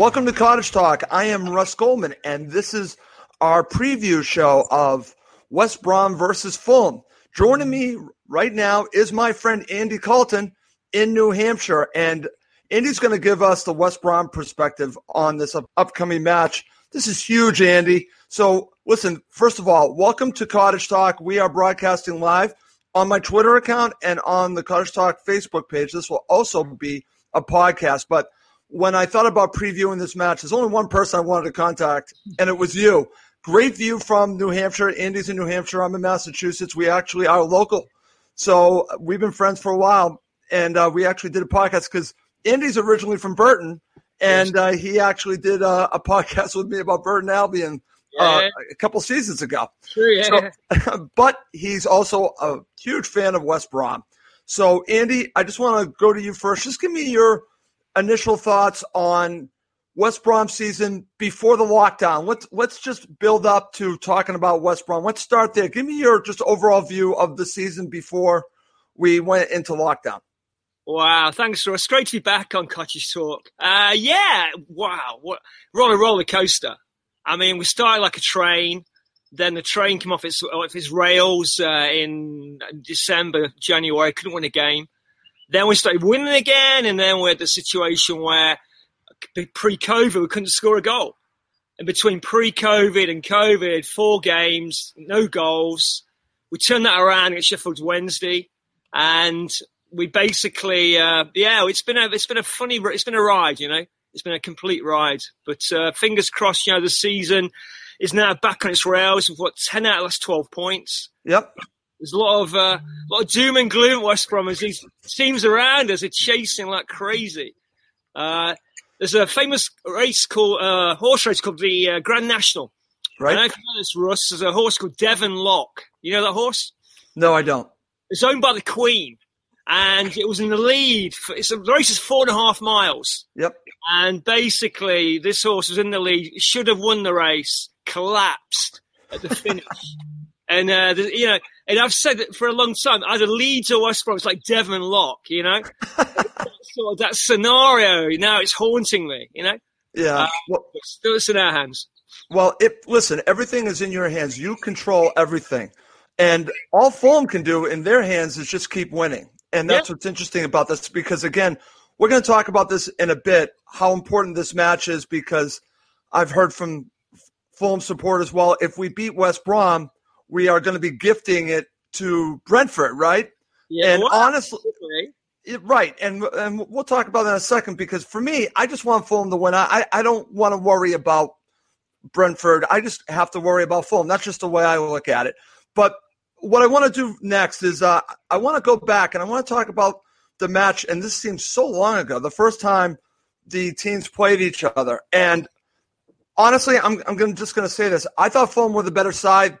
Welcome to Cottage Talk. I am Russ Goldman, and this is our preview show of West Brom versus Fulham. Joining me right now is my friend Andy Colton in New Hampshire, and Andy's going to give us the West Brom perspective on this up- upcoming match. This is huge, Andy. So, listen, first of all, welcome to Cottage Talk. We are broadcasting live on my Twitter account and on the Cottage Talk Facebook page. This will also be a podcast, but when I thought about previewing this match, there's only one person I wanted to contact, and it was you. Great view from New Hampshire. Andy's in New Hampshire. I'm in Massachusetts. We actually are local. So we've been friends for a while, and uh, we actually did a podcast because Andy's originally from Burton, and uh, he actually did uh, a podcast with me about Burton Albion uh, Yeah. a couple seasons ago. Sure, yeah. So, but he's also a huge fan of West Brom. So, Andy, I just want to go to you first. Just give me your initial thoughts on West Brom season before the lockdown. Let's let's just build up to talking about West Brom. Let's start there. Give me your just overall view of the season before we went into lockdown. Wow, thanks, Ross. Great to be back on Cottage Talk. Uh, yeah, wow, what, roller coaster. I mean, we started like a train, then the train came off its, off its rails uh, in December, January, couldn't win a game. Then we started winning again, and then we had the situation where pre COVID, we couldn't score a goal. And between pre COVID and COVID, four games, no goals. We turned that around at Sheffield Wednesday, and we basically, uh, yeah, it's been a it's been a funny, it's been a ride, you know, it's been a complete ride. But uh, fingers crossed, you know, the season is now back on its rails We've got ten out of the last twelve points. Yep. There's a lot of uh, lot of doom and gloom at West Brom as these teams around us are chasing like crazy. Uh, there's a famous race called uh, horse race called the uh, Grand National. Right? I if you know this, Russ. There's a horse called Devon Lock. You know that horse? No, I don't. It's owned by the Queen, and it was in the lead. For, it's a the race is four and a half miles, Yep. and basically this horse was in the lead. Should have won the race, collapsed at the finish, and uh, you know, and I've said it for a long time. Either Leeds or West Brom, it's like Devon Lock, you know, sort of that scenario. Now it's haunting me, you know. Yeah. Uh, well, still, it's in our hands. Well, if listen, everything is in your hands. You control everything, and all Fulham can do in their hands is just keep winning. And that's Yeah. what's interesting about this because again, we're going to talk about this in a bit. How important this match is because I've heard from Fulham support as well. If we beat West Brom, we are going to be gifting it to Brentford, right? Yeah, and well, honestly, it- right, and and we'll talk about that in a second because for me, I just want Fulham to win. I I don't want to worry about Brentford. I just have to worry about Fulham. That's just the way I look at it. But what I want to do next is uh, I want to go back and I want to talk about the match. And this seems so long ago, the first time the teams played each other. And honestly, I'm I'm gonna, just going to say this. I thought Fulham were the better side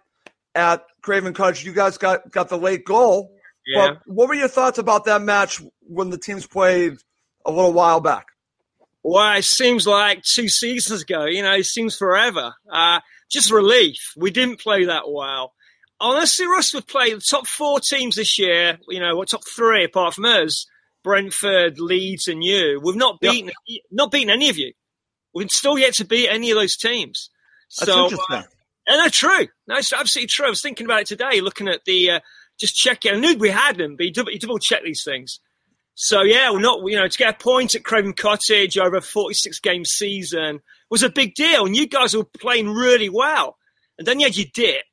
at Craven Cottage. You guys got got the late goal. Yeah. But what were your thoughts about that match when the teams played a little while back? Well, it seems like two seasons ago. You know, it seems forever. Uh, just relief. We didn't play that well. Honestly, Russ, would play the top four teams this year. You know, what top three apart from us? Brentford, Leeds, and you. We've not Yep. beaten not beaten any of you. We've still yet to beat any of those teams. That's so, interesting. uh, and no, true. No, it's absolutely true. I was thinking about it today, looking at the uh, just checking. I knew we had them, but you double, you double check these things. So yeah, we're not you know to get a point at Craven Cottage over a 46 game season was a big deal, and you guys were playing really well. And then you had your dip.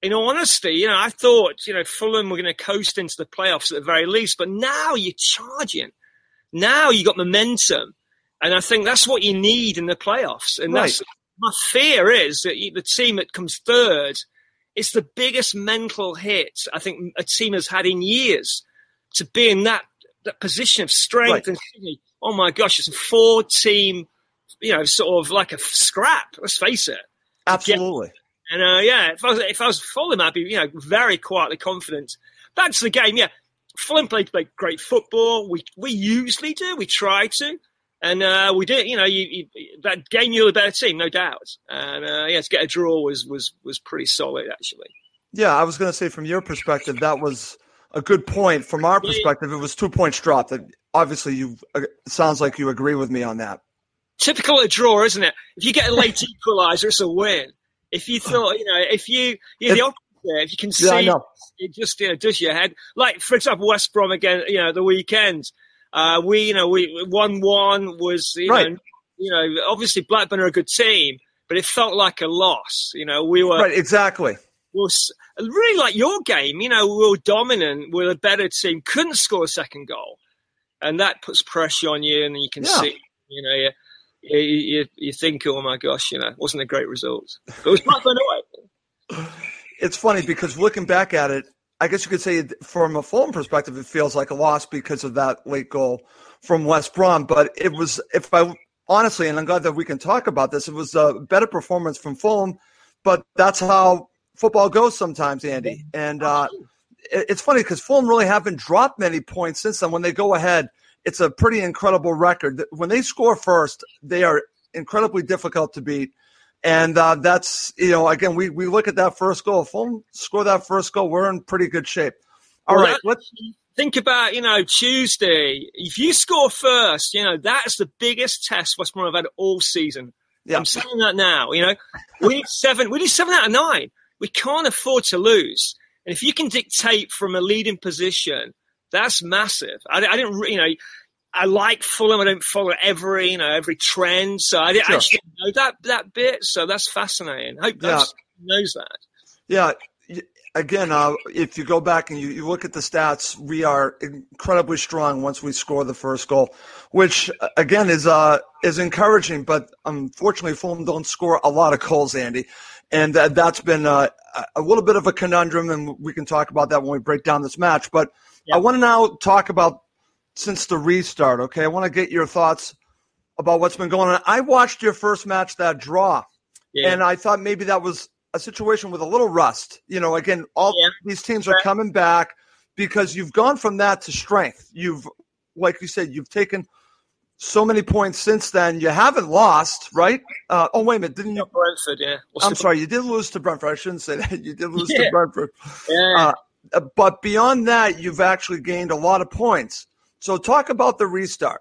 In all honesty, you know, I thought you know Fulham were going to coast into the playoffs at the very least, but now you're charging. Now you got momentum, and I think that's what you need in the playoffs. And that's my fear is that the team that comes third, it's the biggest mental hit I think a team has had in years to be in that that position of strength Right. and oh my gosh, it's a four team, you know, sort of like a scrap. Let's face it. Absolutely. And uh, yeah, if I was if I was Fulham, I'd be you know very quietly confident. Back to the game, yeah. Fulham played, played great football. We we usually do. We try to, and uh, we did. You know, you, you, that game you're the better team, no doubt. And uh, yeah, to get a draw was was was pretty solid actually. Yeah, I was going to say from your perspective, that was a good point. From our perspective, it was two points dropped. Obviously you uh, it sounds like you agree with me on that. Typical of a draw, isn't it? If you get a late equaliser, it's a win. If you thought, you know, if you you're the opposite, if you can see, Yeah, it just you know, does your head. Like for example, West Brom again, you know, the weekend. Uh, we, you know, we one one was, you Right. know, you know, obviously Blackburn are a good team, but it felt like a loss. You know, we were, Right, exactly. we were really like your game. You know, we were dominant. We were a better team. Couldn't score a second goal, and that puts pressure on you. And you can Yeah. see, you know, you, you, you, you think, oh my gosh, you know, it wasn't a great result. But it was Blackburn away. It's funny because looking back at it, I guess you could say from a Fulham perspective, it feels like a loss because of that late goal from West Brom. But it was, if I honestly, and I'm glad that we can talk about this, it was a better performance from Fulham. But that's how football goes sometimes, Andy. And uh, it- it's funny because Fulham really haven't dropped many points since then. When they go ahead, it's a pretty incredible record. When they score first, they are incredibly difficult to beat. And uh, that's, you know, again, we, we look at that first goal. If Fulham score that first goal, we're in pretty good shape. All Well, right, let's, Think about, you know, Tuesday. If you score first, you know, that's the biggest test West Brom have had all season. yeah, I'm saying that now. You know, we need seven. We need seven out of nine. We can't afford to lose. And if you can dictate from a leading position, that's massive. I, I didn't, you know, I like Fulham. I don't follow every, you know, every trend. So I, didn't, Sure. I just didn't know that that bit. So that's fascinating. Hope Yeah. that knows that. yeah. Again, uh, if you go back and you, you look at the stats, we are incredibly strong once we score the first goal, which again is uh, is encouraging. But unfortunately, Fulham don't score a lot of goals, Andy, and that, that's been uh, a- a little bit of a conundrum. And we can talk about that when we break down this match. But I want to now talk about since the restart. Okay, I want to get your thoughts about what's been going on. I watched your first match, that draw, Yeah. and I thought maybe that was a situation with a little rust. You know, again, all Yeah. these teams are coming back because you've gone from that to strength. You've, like you said, you've taken so many points since then. You haven't lost, right? Uh, oh, wait a minute, didn't you? Brentford, yeah. What's I'm sorry, you did lose to Brentford. I shouldn't say that. You did lose Yeah. to Brentford. Yeah. Uh, but beyond that, you've actually gained a lot of points. So talk about the restart.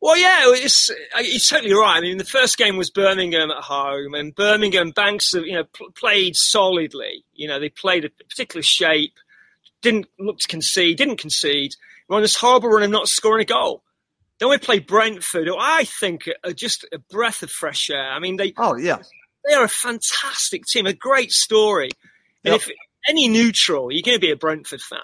Well, yeah, it's it's totally right. I mean, the first game was Birmingham at home, and Birmingham Banks, you know, pl- played solidly. You know, they played a particular shape, didn't look to concede, didn't concede. We're on this horrible run of not scoring a goal. Then we play Brentford, who I think are just a breath of fresh air. I mean, they Oh, yeah. they are a fantastic team, a great story. And Yep. if any neutral, you're going to be a Brentford fan.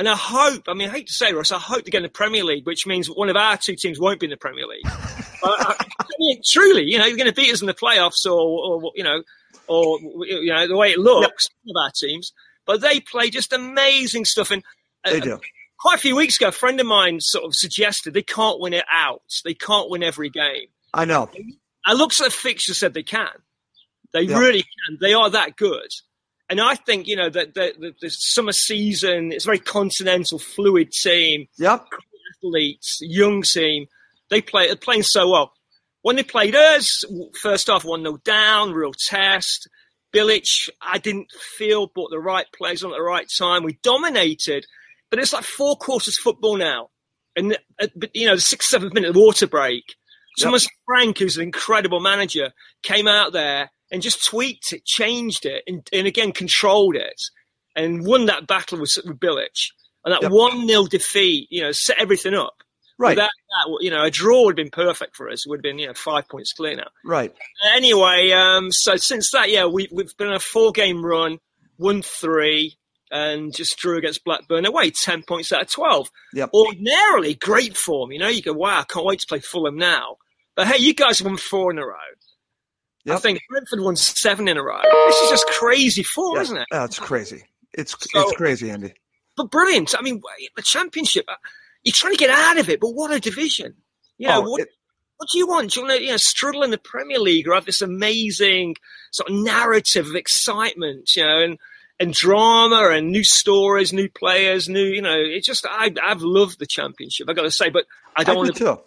And I hope, I mean, I hate to say, Ross, I hope they get in the Premier League, which means one of our two teams won't be in the Premier League. I, I mean, truly, you know, you're going to beat us in the playoffs or, or you know, or, you know, the way it looks, one of our teams. But they play just amazing stuff. And uh, They do. quite a few weeks ago, a friend of mine sort of suggested they can't win it out. They can't win every game. I know. I looked at the fixture, said they can. They Yeah. really can. They are that good. And I think you know that the, the, the summer season it's a very continental, fluid team, Yep. athletes, young team. They play they're playing so well. When they played us, first half one 0 down, real test. Bilic, I didn't feel brought the right players on at the right time. We dominated, but it's like four quarters football now, and uh, but, you know the sixth seventh minute water break. Thomas Frank, who's an incredible manager, came out there and just tweaked it, changed it, and, and again controlled it, and won that battle with, with Bilic. And that Yep. one 0 defeat, you know, set everything up. Right. Without that, you know, a draw would have been perfect for us. It would have been, you know, five points clear now. Right. Anyway, um, so since that, yeah, we, we've been on a four game run, won three, and just drew against Blackburn away, 10 points out of 12. Yep. Ordinarily, great form. You know, you go, wow, I can't wait to play Fulham now. But hey, you guys won four in a row. I think Brentford won seven in a row. This is just crazy form, Yeah. isn't it? That's crazy. It's So- it's crazy, Andy. But brilliant. I mean, the championship, uh, you're trying to get out of it, but what a division. You know, Oh, what, it- what do you want? Do you want to you know, struggle in the Premier League or have this amazing sort of narrative of excitement, you know, and, and drama and new stories, new players, new, you know, it's just, I, I've loved the championship, I've got to say, but I I don't do want to, too.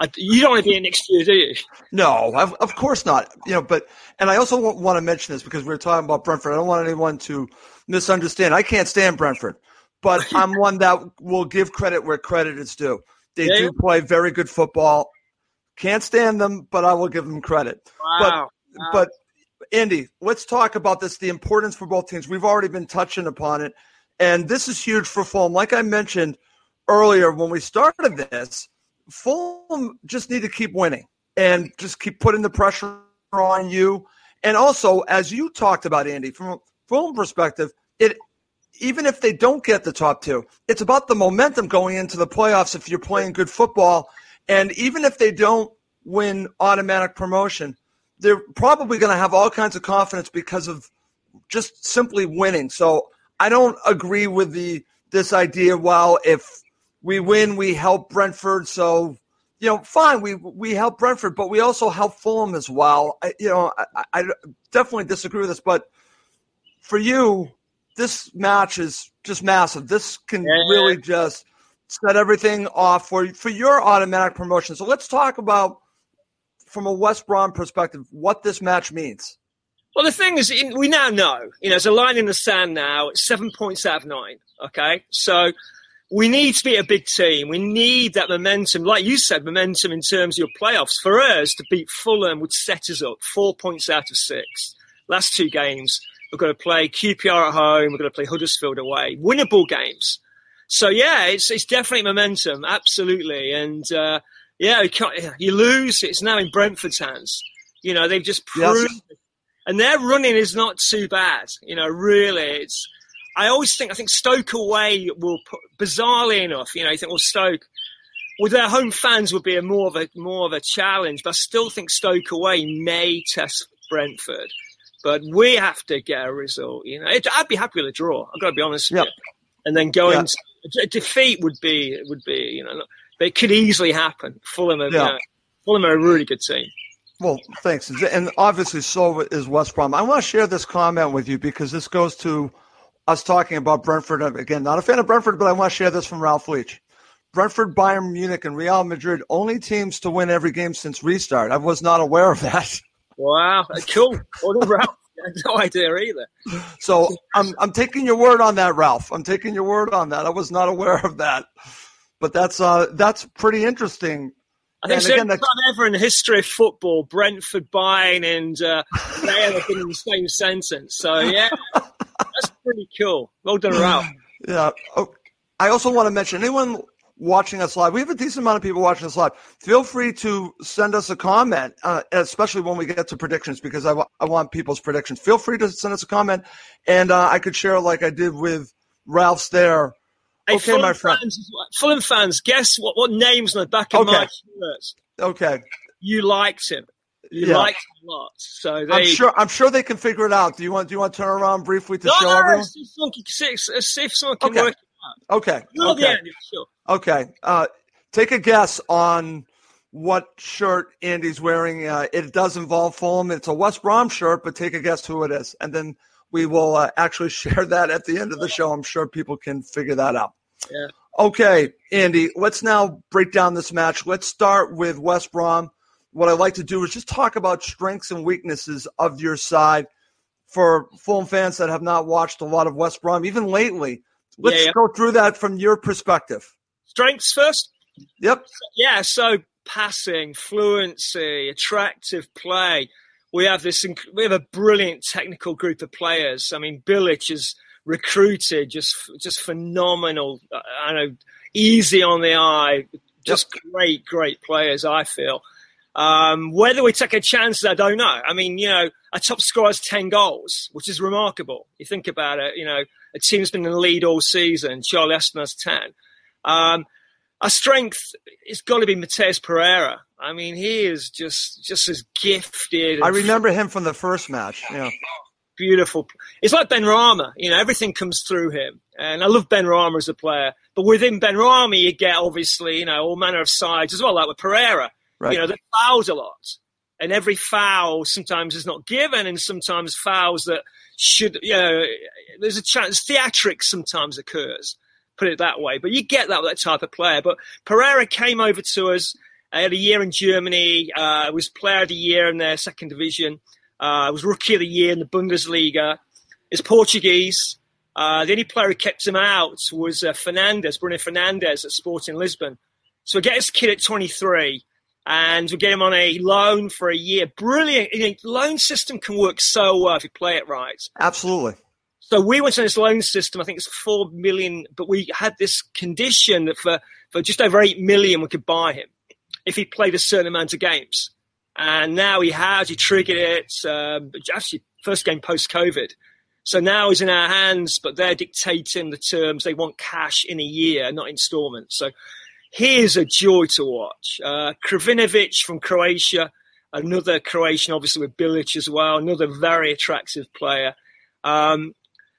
I, you don't want to be in next year, do you? No, of, of course not. You know, but and I also want, want to mention this because we are talking about Brentford. I don't want anyone to misunderstand. I can't stand Brentford, but I'm one that will give credit where credit is due. They Yeah. do play very good football. Can't stand them, but I will give them credit. Wow. But Andy, let's talk about this. The importance for both teams. We've already been touching upon it, and this is huge for Fulham. Like I mentioned earlier when we started this, Fulham just need to keep winning and just keep putting the pressure on you. And also, as you talked about, Andy, from a Fulham perspective, it even if they don't get the top two, it's about the momentum going into the playoffs if you're playing good football. And even if they don't win automatic promotion, they're probably going to have all kinds of confidence because of just simply winning. So I don't agree with the this idea. Well, if we win, we help Brentford. So you know, fine, we we help Brentford, but we also help Fulham as well. I, you know, I, I definitely disagree with this, but for you, this match is just massive. This can Yeah. really just set everything off for for your automatic promotion. So let's talk about from a West Brom perspective what this match means. Well, the thing is, in, we now know, you know, there's a line in the sand now. It's seven points out of nine. Okay, so we need to be a big team. We need that momentum, like you said, momentum in terms of your playoffs. For us to beat Fulham would set us up four points out of six. Last two games, we're going to play QPR at home. We're going to play Huddersfield away. Winnable games. So yeah, it's it's definitely momentum, absolutely. And uh, yeah, you, can't, you lose. It's now in Brentford's hands. You know, they've just Yes. proved and their running is not too bad. You know, really, it's. I always think I think Stoke away will put bizarrely enough. You know, you think well Stoke with their home fans would be a more of a more of a challenge, but I still think Stoke away may test Brentford. But we have to get a result. You know, it, I'd be happy with a draw. I've got to be honest with Yep. you. And then going Yeah. to, a defeat would be would be you know, but it could easily happen. Fulham, are, Yeah. you know, Fulham are a really good team. Well, thanks. And obviously, so is West Brom. I want to share this comment with you because this goes to us talking about Brentford. Again, not a fan of Brentford, but I want to share this from Ralph Leach. Brentford, Bayern Munich, and Real Madrid only teams to win every game since restart. I was not aware of that. Wow, cool. Ralph. No idea either. So I'm I'm taking your word on that, Ralph. I'm taking your word on that. I was not aware of that. But that's uh that's pretty interesting. I think again, ever in the history of football, Brentford, Bayern, and uh, Real have been in the same sentence. So yeah, pretty cool. Well done, Ralph. Yeah. Oh, I also want to mention anyone watching us live. We have a decent amount of people watching us live. Feel free to send us a comment, uh, especially when we get to predictions, because I I want people's predictions. Feel free to send us a comment, and uh, I could share like I did with Ralph's there. Hey, Okay, Fulham my friend. Fans, Fulham fans, guess what? What names on the back of Okay. my shirt? Okay. You liked him. Yeah. liked a lot. So they. I'm sure. I'm sure they can figure it out. Do you want? Do you want to turn around briefly to No, show no, everyone? can, see, see if someone can Okay. work it out. Okay. Okay. sure. Okay. Uh, take a guess on what shirt Andy's wearing. Uh, it does involve Fulham. It's a West Brom shirt, but take a guess who it is, and then we will uh, actually share that at the end of the show. I'm sure people can figure that out. Yeah. Okay, Andy, let's now break down this match. Let's start with West Brom. What I'd like to do is just talk about strengths and weaknesses of your side for Fulham fans that have not watched a lot of West Brom, even lately. Let's Yeah, yeah. go through that from your perspective. Strengths first. Yep. Yeah, so passing, fluency, attractive play. We have this. We have a brilliant technical group of players. I mean, Bilic is recruited, just just phenomenal. I know, easy on the eye, just great, great players. I feel. Um, whether we take a chance, I don't know. I mean, you know, our top scorer has 10 goals, which is remarkable. You think about it, you know, a team's been in the lead all season. Charlie Austin has 10. Um, our strength has got to be Matheus Pereira. I mean, he is just just as gifted. I remember him from the first match. Yeah. beautiful. It's like Benrahma. You know, everything comes through him. And I love Benrahma as a player. But within Benrahma, you get obviously, you know, all manner of sides as well, like with Pereira. Right. You know, they fouls a lot. And every foul sometimes is not given, and sometimes fouls that should, you know, there's a chance, theatrics sometimes occurs, put it that way. But you get that with that type of player. But Pereira came over to us, uh, had a year in Germany, uh, was player of the year in their second division, uh, was rookie of the year in the Bundesliga. Is Portuguese. Uh, the only player who kept him out was uh, Fernandes, Bruno Fernandes at Sporting Lisbon. So we get this kid at 23 and we get him on a loan for a year. Brilliant. You know, loan system can work so well if you play it right. Absolutely. So we went on this loan system. I think it's four million, but we had this condition that for, for just over eight million, we could buy him if he played a certain amount of games. And now he has. He triggered it. Um, actually, first game post COVID. So now he's in our hands, but they're dictating the terms. They want cash in a year, not installments. So he is a joy to watch. Uh, Krovinovic from Croatia, another Croatian, obviously with Bilic as well, another very attractive player. Um,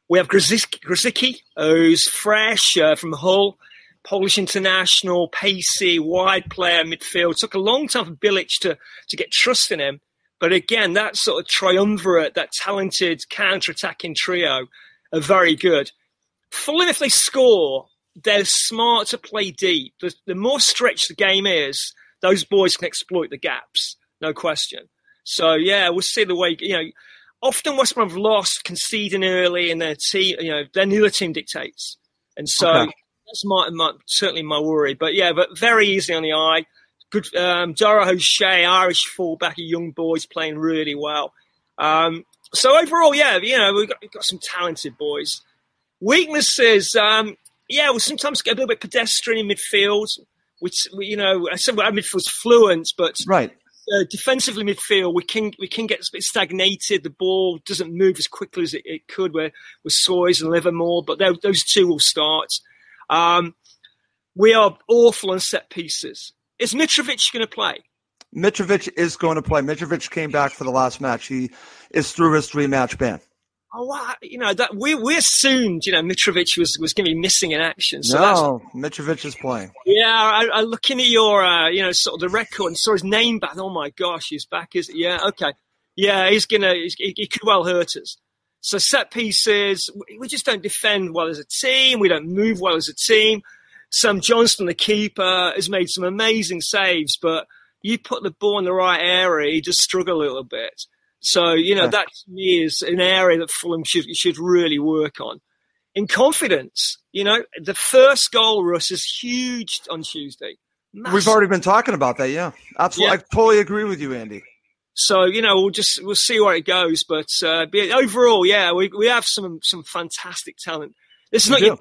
we have Grosicki, who's fresh uh, from Hull, Polish international, pacey, wide player midfield. Took a long time for Bilic to, to get trust in him. But again, that sort of triumvirate, that talented counter-attacking trio are very good. Fulham, if they score, they're smart to play deep. The, the more stretched the game is, those boys can exploit the gaps, no question. So yeah, we'll see the way you know. Often West Brom have lost, conceding early, and their team, you know, their newer team dictates, and so Okay. that's my, my certainly my worry. But yeah, but very easy on the eye. Good, um, Dara O'Shea, Irish fullback, a young boys playing really well. Um, so overall, yeah, you know, we've got, we've got some talented boys. Weaknesses, um, yeah, we sometimes get a little bit pedestrian in midfield, which we- you know, I said our midfield's fluent, but Right. uh, defensively midfield, we can we can get a bit stagnated. The ball doesn't move as quickly as it, it could with with Sawyers and Livermore, but those two will start. Um, we are awful on set pieces. Is Mitrovic going to play? Mitrovic is going to play. Mitrovic came back for the last match. He is through his three match ban. Oh, wow. you know that we we assumed you know Mitrovic was was going to be missing in action. So that's no, Mitrovic is playing. Yeah, I, I looking at your, uh, you know, sort of the record and saw his name back. Oh my gosh, he's back. Is yeah, okay, yeah, he's gonna, he's, he, he could well hurt us. So set pieces, we- we just don't defend well as a team. We don't move well as a team. Sam Johnstone, the keeper, has made some amazing saves, but you put the ball in the right area, he just struggle a little bit. So you know Okay. that to me is an area that Fulham should should really work on in confidence. You know, the first goal, Russ, is huge on Tuesday. We've already been talking about that. Yeah, absolutely. Yeah. I totally agree with you, Andy. So you know, we'll just we'll see where it goes. But uh, overall, yeah, we we have some some fantastic talent. This is We not do. your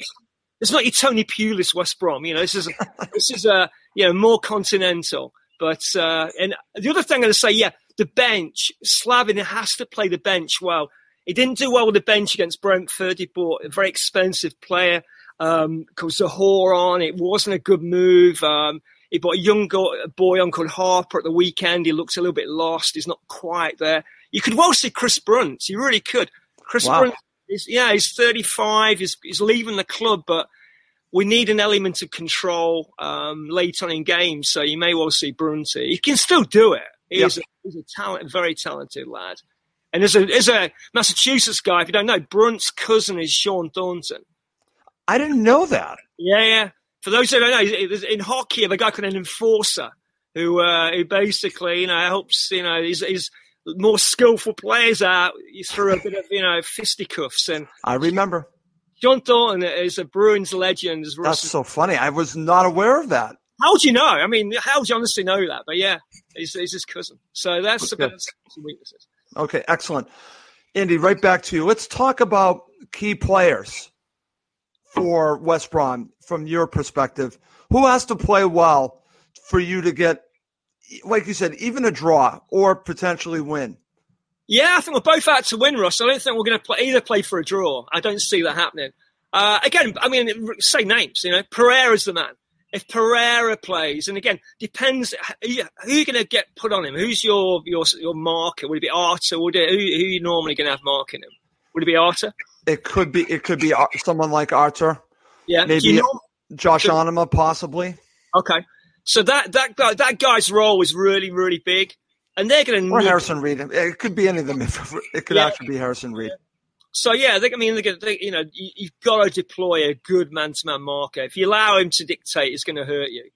it's not your Tony Pulis West Brom. You know, this is a, this is a you know more continental. But uh, and the other thing I'm going to say, yeah, the bench. Slaven has to play the bench well. He didn't do well with the bench against Brentford. He bought a very expensive player um, called Zohore on. It wasn't a good move. Um, he bought a young boy on called Harper at the weekend. He looks a little bit lost. He's not quite there. You could well see Chris Brunt. You really could. Chris Wow. Brunt is, yeah, he's 35. He's, he's leaving the club, but we need an element of control um, late on in games. So you may well see Brunty. He can still do it. He's, yep. a, he's a talent, very talented lad. And there's a, there's a Massachusetts guy, if you don't know, Brunt's cousin is Shawn Thornton. I didn't know that. Yeah, yeah. For those who don't know, in hockey, a guy called an enforcer who uh, who basically, you know, helps, you know, he's more skillful players out through a bit of, you know, fisticuffs. And I remember. Shawn Thornton is a Bruins legend. That's so funny. I was not aware of that. How would you know? I mean, how would you honestly know that? But yeah, he's, he's his cousin. So that's okay. about some weaknesses. Okay, excellent. Andy, right back to you. Let's talk about key players for West Brom from your perspective. Who has to play well for you to get, like you said, even a draw or potentially win? Yeah, I think we're both out to win, Russ. I don't think we're going to play, either play for a draw. I don't see that happening. Uh, again, I mean, say names. You know, Pereira's the man. If Pereira plays, and again, depends who you, you going to get put on him. Who's your your your marker? Would it be Arter? Would it, who, who are you normally going to have marking him? Would it be Arter? It could be. It could be someone like Arter. Yeah, maybe you know, Josh Onomah, possibly. Okay, so that that guy, that guy's role is really really big, and they're going to or Harrison Reed. It could be any of them. It could yeah. actually be Harrison Reed. So yeah, they, I mean, they, you know, you, have got to deploy a good man-to-man marker. If you allow him to dictate, it's going to hurt you.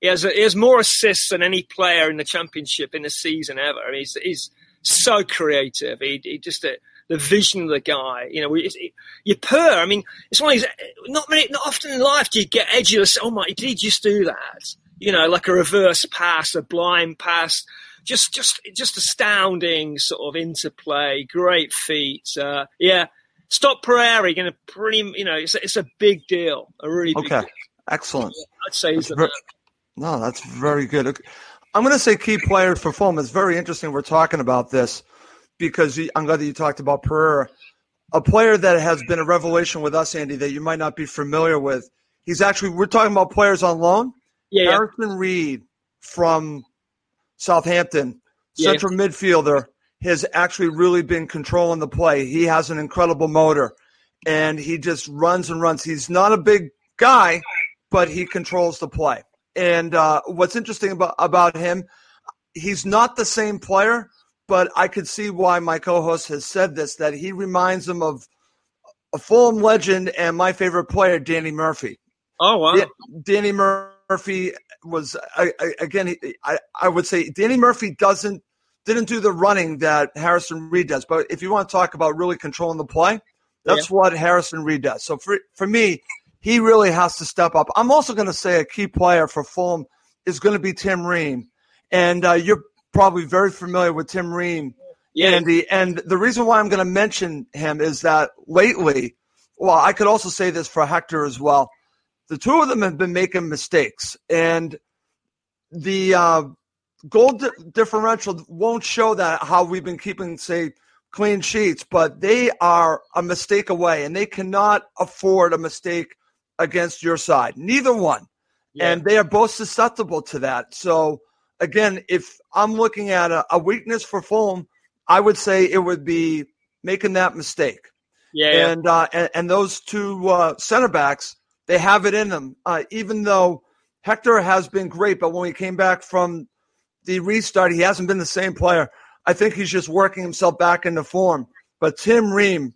He has, a, he has more assists than any player in the championship in the season ever. I mean, he's, he's so creative. He, he just uh, the vision of the guy. You know, you purr. I mean, it's one of these. Not many, not often in life do you get edgy. Say, Oh my, did he just do that? You know, like a reverse pass, a blind pass. Just, just, just astounding sort of interplay. Great feet. Uh, yeah, stop Pereira. Going to pretty, you know, it's, it's a big deal. A really big okay. Deal. Excellent. I'd say he's very, No, that's very good. I'm going to say key Fulham. It's very interesting. We're talking about this because I'm glad that you talked about Pereira, a player that has been a revelation with us, Andy, that you might not be familiar with. He's actually we're talking about players on loan. Yeah, Harrison yeah. Reed from Southampton, yeah. central midfielder, has actually really been controlling the play. He has an incredible motor, and he just runs and runs. He's not a big guy, but he controls the play. And uh, what's interesting about about him, he's not the same player but I could see why my co-host has said this that he reminds him of a Fulham legend and my favorite player, Danny Murphy. Oh wow, Danny Murphy was I, I, again. I, I would say Danny Murphy doesn't didn't do the running that Harrison Reed does. But if you want to talk about really controlling the play, that's yeah. what Harrison Reed does. So for for me, he really has to step up. I'm also going to say a key player for Fulham is going to be Tim Ream. And uh, you're probably very familiar with Tim Ream, yeah. Andy. And the reason why I'm going to mention him is that lately, well, I could also say this for Hector as well. The two of them have been making mistakes, and the uh, goal di- differential won't show that how we've been keeping, say, clean sheets, but they are a mistake away, and they cannot afford a mistake against your side. Neither one. Yeah. And they are both susceptible to that. So again, if I'm looking at a, a weakness for Fulham, I would say it would be making that mistake. Yeah, and uh, and, and, those two uh, center backs, they have it in them. Uh, even though Hector has been great, but when he came back from the restart, he hasn't been the same player. I think he's just working himself back into form. But Tim Ream,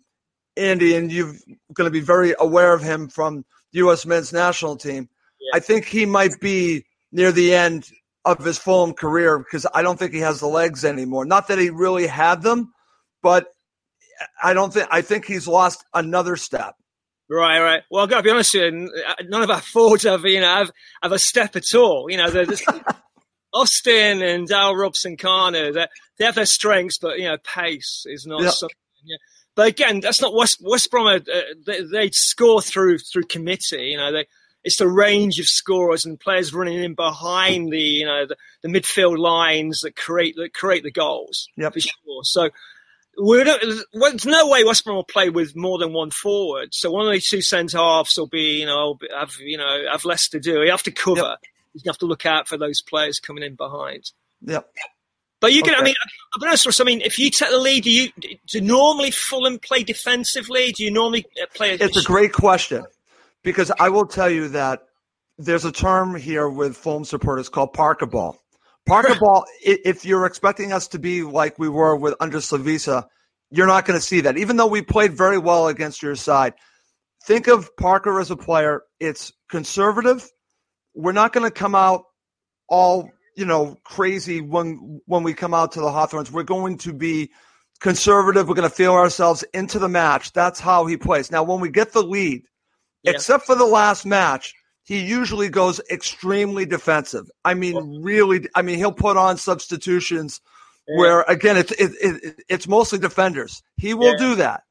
Andy, and you're going to be very aware of him from the U.S. men's national team. Yeah. I think he might be near the end of his Fulham career because I don't think he has the legs anymore. Not that he really had them, but I don't think I think he's lost another step. Right, right. Well, I've got to be honest with you, none of our forwards have, you know, have, have a step at all. You know, they're just, Austin and Hal Robson Kanu, they have their strengths, but, you know, pace is not something. Yeah. But again, that's not West, West Brom. Uh, they, they, score through through committee. You know, they it's the range of scorers and players running in behind the you know the, the midfield lines that create that create the goals. Yeah, for sure. So there's no way West Brom will play with more than one forward. So one of these two centre halves will be you know have you know have less to do. You have to cover. Yep. You have to look out for those players coming in behind. Yep. But you can, okay. I mean, I'll be honest, Russ, I mean, if you take the lead, do you do normally Fulham play defensively? Do you normally uh, play? It's a great question because I will tell you that there's a term here with Fulham supporters called Parker ball. Parker ball. If you're expecting us to be like we were with under Slavisa, you're not going to see that. Even though we played very well against your side, think of Parker as a player. It's conservative. We're not going to come out all you know crazy when when we come out to the Hawthorns. We're going to be conservative. We're going to feel ourselves into the match. That's how he plays. Now, when we get the lead, yeah. except for the last match, he usually goes extremely defensive. I mean, really. I mean, he'll put on substitutions yeah. where again it's it, it, it's mostly defenders. He will yeah. do that.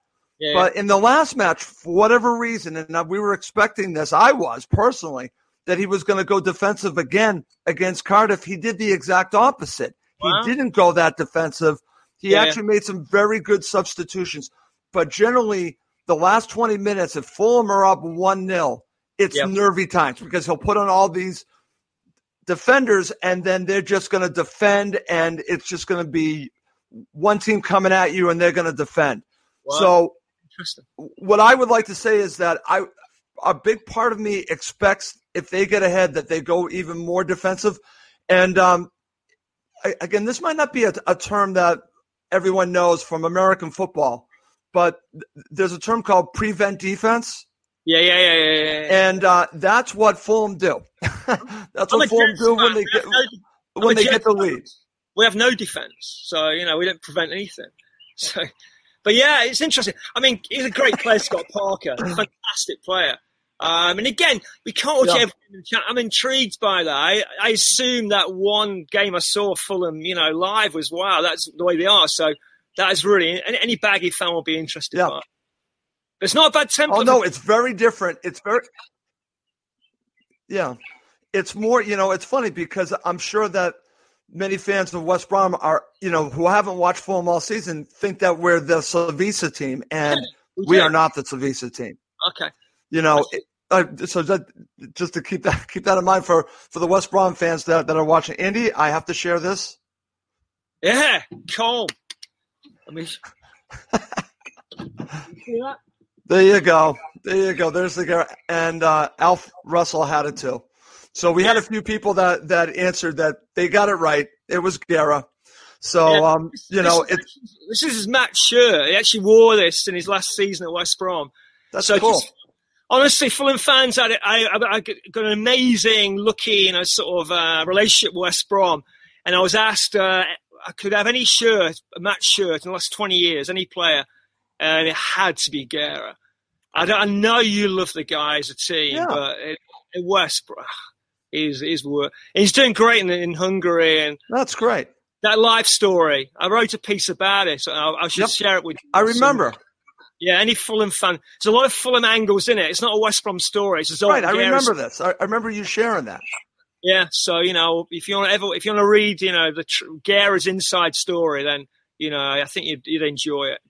But in the last match, for whatever reason, and we were expecting this, I was personally that he was going to go defensive again against Cardiff. He did the exact opposite. Wow. He didn't go that defensive. He yeah. actually made some very good substitutions. But generally, the last 20 minutes, if Fulham are up 1 0, it's yep. nervy times because he'll put on all these defenders and then they're just going to defend and it's just going to be one team coming at you and they're going to defend. Wow. So, what I would like to say is that I a big part of me expects if they get ahead that they go even more defensive. And um, I, again, this might not be a, a, term that everyone knows from American football, but th- there's a term called prevent defense. Yeah, yeah, yeah, yeah, yeah. And uh, that's what Fulham do. that's what Fulham do when they get no, when they get the lead. We have no defense, so you know we don't prevent anything. So, but yeah, it's interesting. I mean, he's a great player, Scott Parker, fantastic player. Um, and again, we can't watch yeah. everything. I'm intrigued by that. I, I, assume that one game I saw Fulham, you know, live was wow. That's the way they are. So that is really any, any baggy fan will be interested. Yeah. It's not bad template. Oh no, it's very different. It's very yeah. It's more, you know, it's funny because I'm sure that many fans of West Brom are, you know, who haven't watched Fulham all season think that we're the Slavisa team, and okay. we are not the Slavisa team. Okay you know, uh, so that, just to keep that keep that in mind for for the West Brom fans that, that are watching. Andy, I have to share this. Yeah, Cole. Let me. there you go. There you go. There's the guy, and uh, Alf Russell had it too. So we had a few people that that answered that they got it right. It was Gera. So yeah, um, you know, this, this is his Matt shirt. He actually wore this in his last season at West Brom. That's so cool. Just, honestly, Fulham fans had I, I, I got an amazing looking a sort of uh, relationship with West Brom, and I was asked uh, I could have any shirt, a match shirt in the last twenty years, any player, and it had to be Gera. I, I know you love the guy as a team, yeah. but it, it West Brom, he's he's he's doing great in, in Hungary, and that's great. That life story, I wrote a piece about it. So I, I should yep. share it with you. I remember. Yeah, any Fulham fan. There's a lot of Fulham angles in it. It's not a West Brom story. It's right. I remember this. I, I, remember you sharing that. Yeah. So you know, if you want to ever, if you want to read, you know, the tr- Gera's inside story, then you know, I think you'd, you'd enjoy it.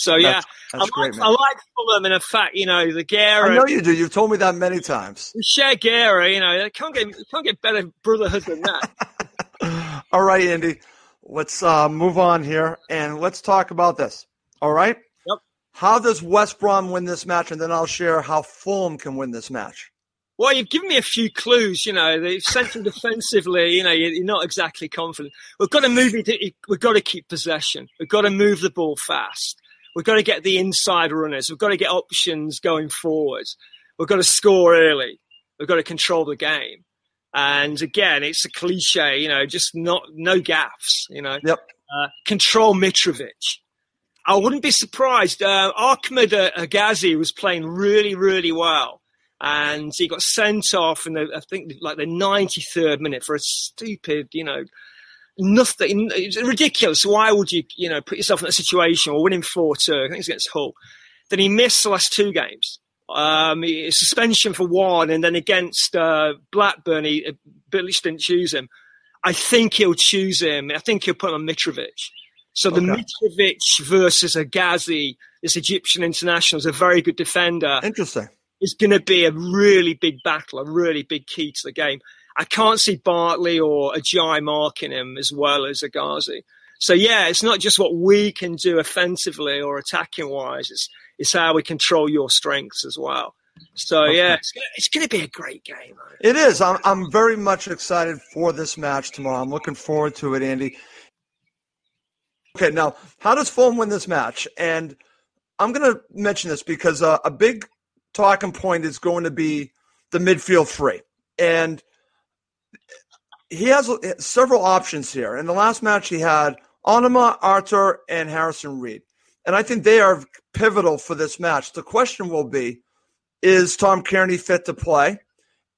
So yeah, that's, that's I, great, like, I like Fulham, and in fact, you know, the Gera. I know you do. You've told me that many times. We share Gera. You know, can't get can't get better brotherhood than that. All right, Andy. Let's uh, move on here and let's talk about this. All right. How does West Brom win this match? And then I'll share how Fulham can win this match. Well, you've given me a few clues. You know, the central defensively, you know, you're not exactly confident. We've got to move it. We've got to keep possession. We've got to move the ball fast. We've got to get the inside runners. We've got to get options going forward. We've got to score early. We've got to control the game. And again, it's a cliche, you know, just not no gaffs, you know. Yep. Uh, control Mitrovic. I wouldn't be surprised. Uh, Ahmed Hegazi was playing really, really well. And he got sent off in the, I think, like the 93rd minute for a stupid, you know, nothing. It's ridiculous. Why would you, you know, put yourself in that situation or winning 4 2? I think it's against Hull. Then he missed the last two games. Um, suspension for one, and then against uh, Blackburn, he, Billy didn't choose him. I think he'll choose him. I think he'll put him on Mitrovic. So the okay. Mitrovic versus Hegazi, this Egyptian international, is a very good defender. Interesting. It's going to be a really big battle, a really big key to the game. I can't see Bartley or Ajayi marking him as well as Hegazi. So yeah, it's not just what we can do offensively or attacking wise. It's it's how we control your strengths as well. So yeah, it's gonna, it's gonna be a great game. It is. I'm I'm very much excited for this match tomorrow. I'm looking forward to it, Andy. Okay, now how does Fulham win this match? And I'm going to mention this because uh, a big talking point is going to be the midfield three, and he has several options here. In the last match, he had Onomah, Arter, and Harrison Reed, and I think they are pivotal for this match. The question will be: Is Tom Cairney fit to play?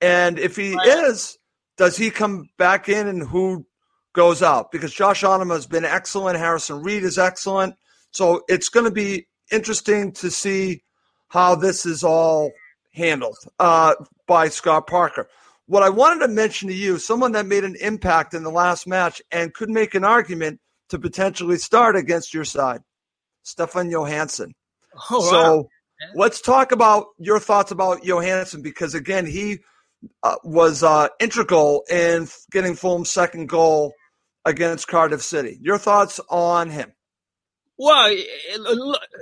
And if he is, does he come back in, and who goes out because Josh Onomah has been excellent. Harrison Reed is excellent. So it's going to be interesting to see how this is all handled uh, by Scott Parker. What I wanted to mention to you, someone that made an impact in the last match and could make an argument to potentially start against your side, Stefan Johansen. Oh, so wow. let's talk about your thoughts about Johansen because, again, he uh, was uh, integral in getting Fulham's second goal against Cardiff City. Your thoughts on him? Well,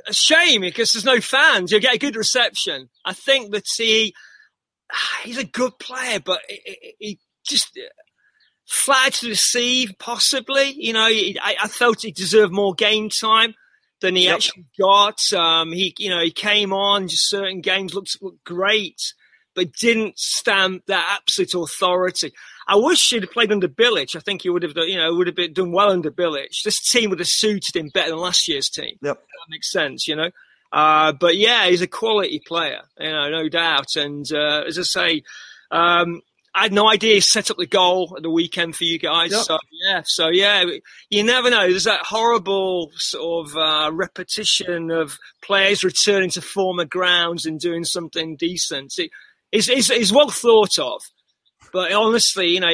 a shame because there's no fans. You get a good reception. I think that he he's a good player, but he just flat to deceive, possibly. You know, I, I, felt he deserved more game time than he yep. actually got. Um, he, you know, he came on just certain games looked, looked great, but didn't stamp that absolute authority. I wish he'd have played under Bilic. I think he would have, done, you know, would have been done well under Bilic. This team would have suited him better than last year's team. Yep, that makes sense, you know. Uh, but yeah, he's a quality player, you know, no doubt. And uh, as I say, um, I had no idea he set up the goal at the weekend for you guys. Yep. So yeah, so yeah, you never know. There's that horrible sort of uh, repetition of players returning to former grounds and doing something decent. It, it's, it's, it's well thought of. But honestly, you know,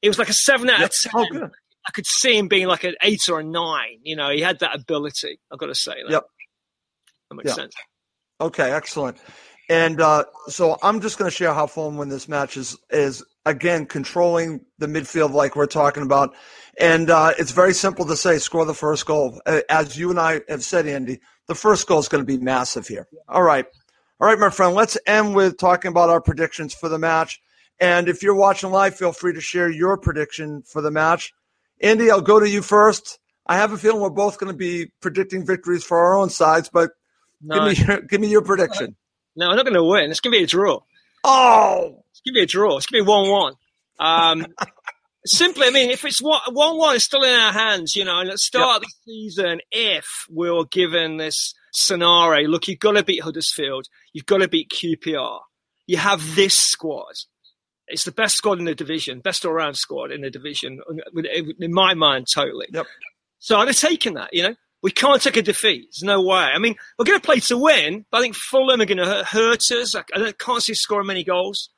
it was like a seven out of ten. Oh, I could see him being like an eight or a nine. You know, he had that ability. I've got to say. That. Yep. That makes yep. sense. Okay, excellent. And uh, so I'm just going to share how Fulham win this match is is again controlling the midfield like we're talking about, and uh, it's very simple to say score the first goal. As you and I have said, Andy, the first goal is going to be massive here. All right, all right, my friend. Let's end with talking about our predictions for the match. And if you're watching live, feel free to share your prediction for the match. Andy, I'll go to you first. I have a feeling we're both going to be predicting victories for our own sides, but no. give me your, give me your prediction. No, I'm not going to win. It's going to be a draw. Oh, it's going to be a draw. It's going to be one-one. Um, simply, I mean, if it's one-one, it's still in our hands, you know. And at the start yep. of the season, if we are given this scenario, look, you've got to beat Huddersfield, you've got to beat QPR. You have this squad it's the best squad in the division, best all round squad in the division, in my mind, totally. Yep. So I'd have taken that, you know. We can't take a defeat. There's no way. I mean, we're going to play to win, but I think Fulham are going to hurt us. I, can't see scoring many goals.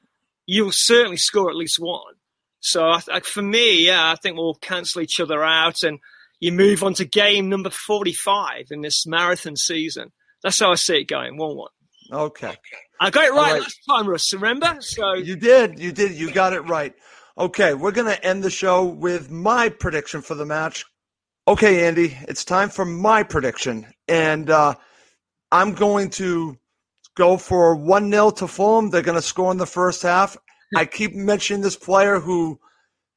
You will certainly score at least one. So I, I, for me, yeah, I think we'll cancel each other out and you move on to game number 45 in this marathon season. That's how I see it going, 1 1. Okay. I got it right, right, last time, Russ. Remember? So you did, you did, you got it right. Okay, we're gonna end the show with my prediction for the match. Okay, Andy, it's time for my prediction, and uh, I'm going to go for one 0 to Fulham. They're gonna score in the first half. I keep mentioning this player who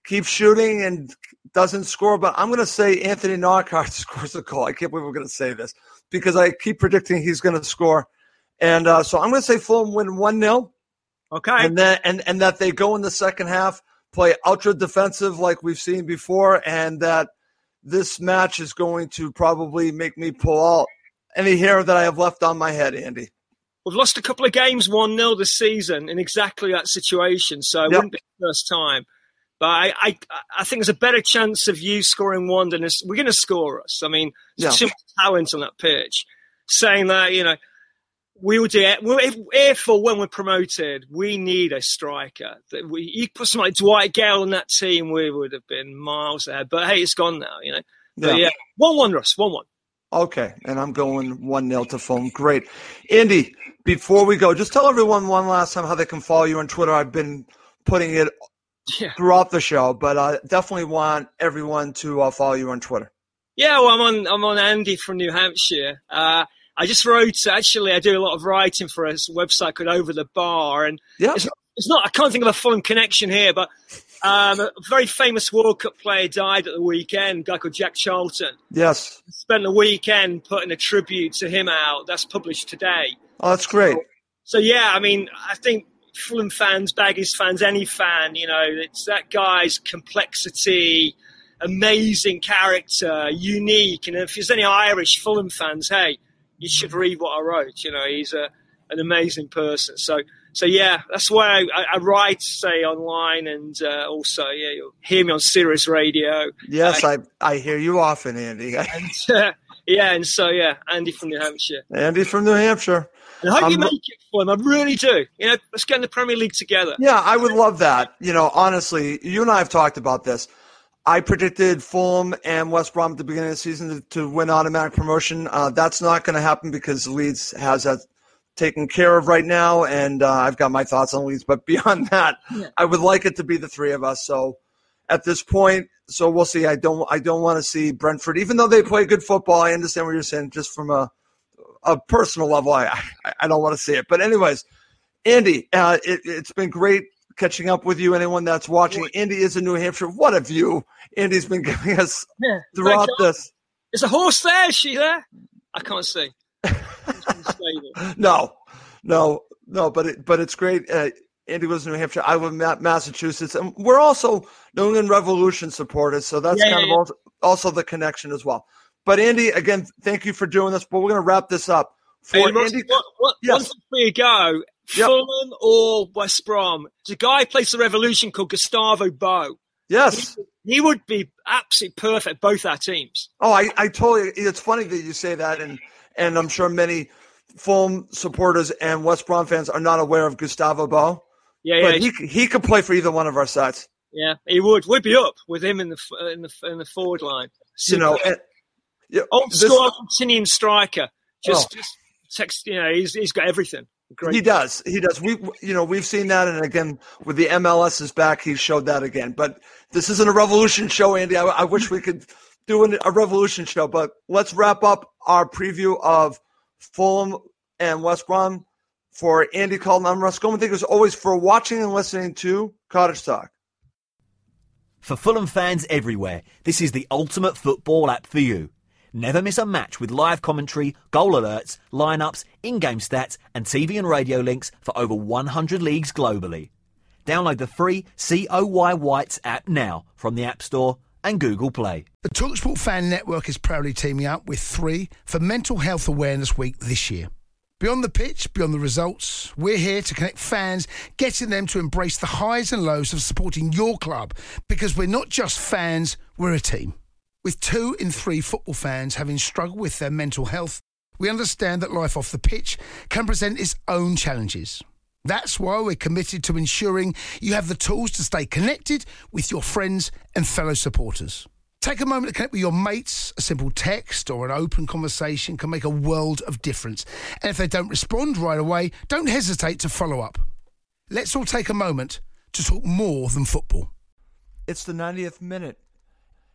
keeps shooting and doesn't score, but I'm going to say Anthony Knockaert scores a goal. I can't believe we're going to say this because I keep predicting he's going to score. And uh, so I'm going to say Fulham win 1 0. Okay. And, then, and, and that they go in the second half, play ultra defensive like we've seen before, and that this match is going to probably make me pull out any hair that I have left on my head, Andy. We've lost a couple of games 1 0 this season in exactly that situation, so it yep. wouldn't be the first time. But I, I, I think there's a better chance of you scoring one than us. We're going to score us. I mean, there's yeah. too much talent on that pitch. Saying that, you know, we would do it. If, if or when we're promoted, we need a striker. That we you put somebody like Dwight Gayle on that team, we would have been miles ahead. But hey, it's gone now, you know. But yeah, one one, Russ, one one. Okay, and I'm going one 0 to Fulham. Great, Andy. Before we go, just tell everyone one last time how they can follow you on Twitter. I've been putting it yeah. throughout the show, but I definitely want everyone to uh, follow you on Twitter. Yeah, well, I'm on I'm on Andy from New Hampshire. Uh, I just wrote. Actually, I do a lot of writing for a website called Over the Bar, and Yeah. it's, it's not. I can't think of a Fulham connection here, but um, a very famous World Cup player died at the weekend. A guy called Jack Charlton. Yes. Spent the weekend putting a tribute to him out. That's published today. Oh, that's great. So yeah, I mean, I think Fulham fans, Baggies fans, any fan, you know, it's that guy's complexity, amazing character, unique. And if there's any Irish Fulham fans, hey, you should read what I wrote. You know, he's a an amazing person. So so yeah, that's why I, I write, say online, and uh, also yeah, you'll hear me on Sirius Radio. Yes, I I hear you often, Andy. And uh, yeah, and so yeah, Andy from New Hampshire. Andy from New Hampshire. And I hope you I'm- make it for him. I really do. You know, let's get in the Premier League together. Yeah, I would love that. You know, honestly, you and I have talked about this. I predicted Fulham and West Brom at the beginning of the season to, to win automatic promotion. Uh, that's not going to happen because Leeds has that taken care of right now, and uh, I've got my thoughts on Leeds. But beyond that, I would like it to be the three of us. So at this point, so we'll see. I don't, I don't want to see Brentford, even though they play good football. I understand what you're saying, just from a a personal level. I, I, I don't want to see it. But anyways, Andy, uh, it, it's been great catching up with you. Anyone that's watching, Andy is in New Hampshire. What a view Andy's been giving us Yeah. throughout this. Is a horse there? Is she there? I can't see. It's in the stable. No, no, no. But it, but it's great. Uh, Andy lives in New Hampshire. I live in Massachusetts, and we're also New England Revolution supporters. So that's Yeah, kind yeah, of also, also the connection as well. But Andy, again, thank you for doing this. But we're going to wrap this up. For Hey, Ross, Andy, what, what, Yes. Before you go, Yep. Fulham or West Brom? There's a guy who plays the Revolution called Gustavo Bou. yes. He would be absolutely perfect both our teams. Oh, I, I totally. It's funny that you say that, and and I'm sure many Fulham supporters and West Brom fans are not aware of Gustavo Bou, Yeah, but yeah, he he could play for either one of our sides. yeah. He would. We'd be up with him in the in the in the forward line. You know, and, yeah, old this- school Argentinian striker. Just, Oh. just text. You know, he's he's got everything. Great. He does. He does. We, you know, we've seen that, and again, with the MLS is back, he showed that again. But this isn't a revolution show, Andy. I, I wish we could do an, a revolution show. But let's wrap up our preview of Fulham and West Brom for Andy Calton. I'm Russ Goldman. Thank you as always for watching and listening to Cottage Talk. For Fulham fans everywhere, this is the ultimate football app for you. Never miss a match with live commentary, goal alerts, lineups, in-game stats, and TV and radio links for over 100 leagues globally. Download the free COY Whites app now from the App Store and Google Play. The Talksport Fan Network is proudly teaming up with three for Mental Health Awareness Week this year. Beyond the pitch, beyond the results, we're here to connect fans, getting them to embrace the highs and lows of supporting your club because we're not just fans, we're a team. With two in three football fans having struggled with their mental health, we understand that life off the pitch can present its own challenges. That's why we're committed to ensuring you have the tools to stay connected with your friends and fellow supporters. Take a moment to connect with your mates. A simple text or an open conversation can make a world of difference. And if they don't respond right away, don't hesitate to follow up. Let's all take a moment to talk more than football. It's the 90th minute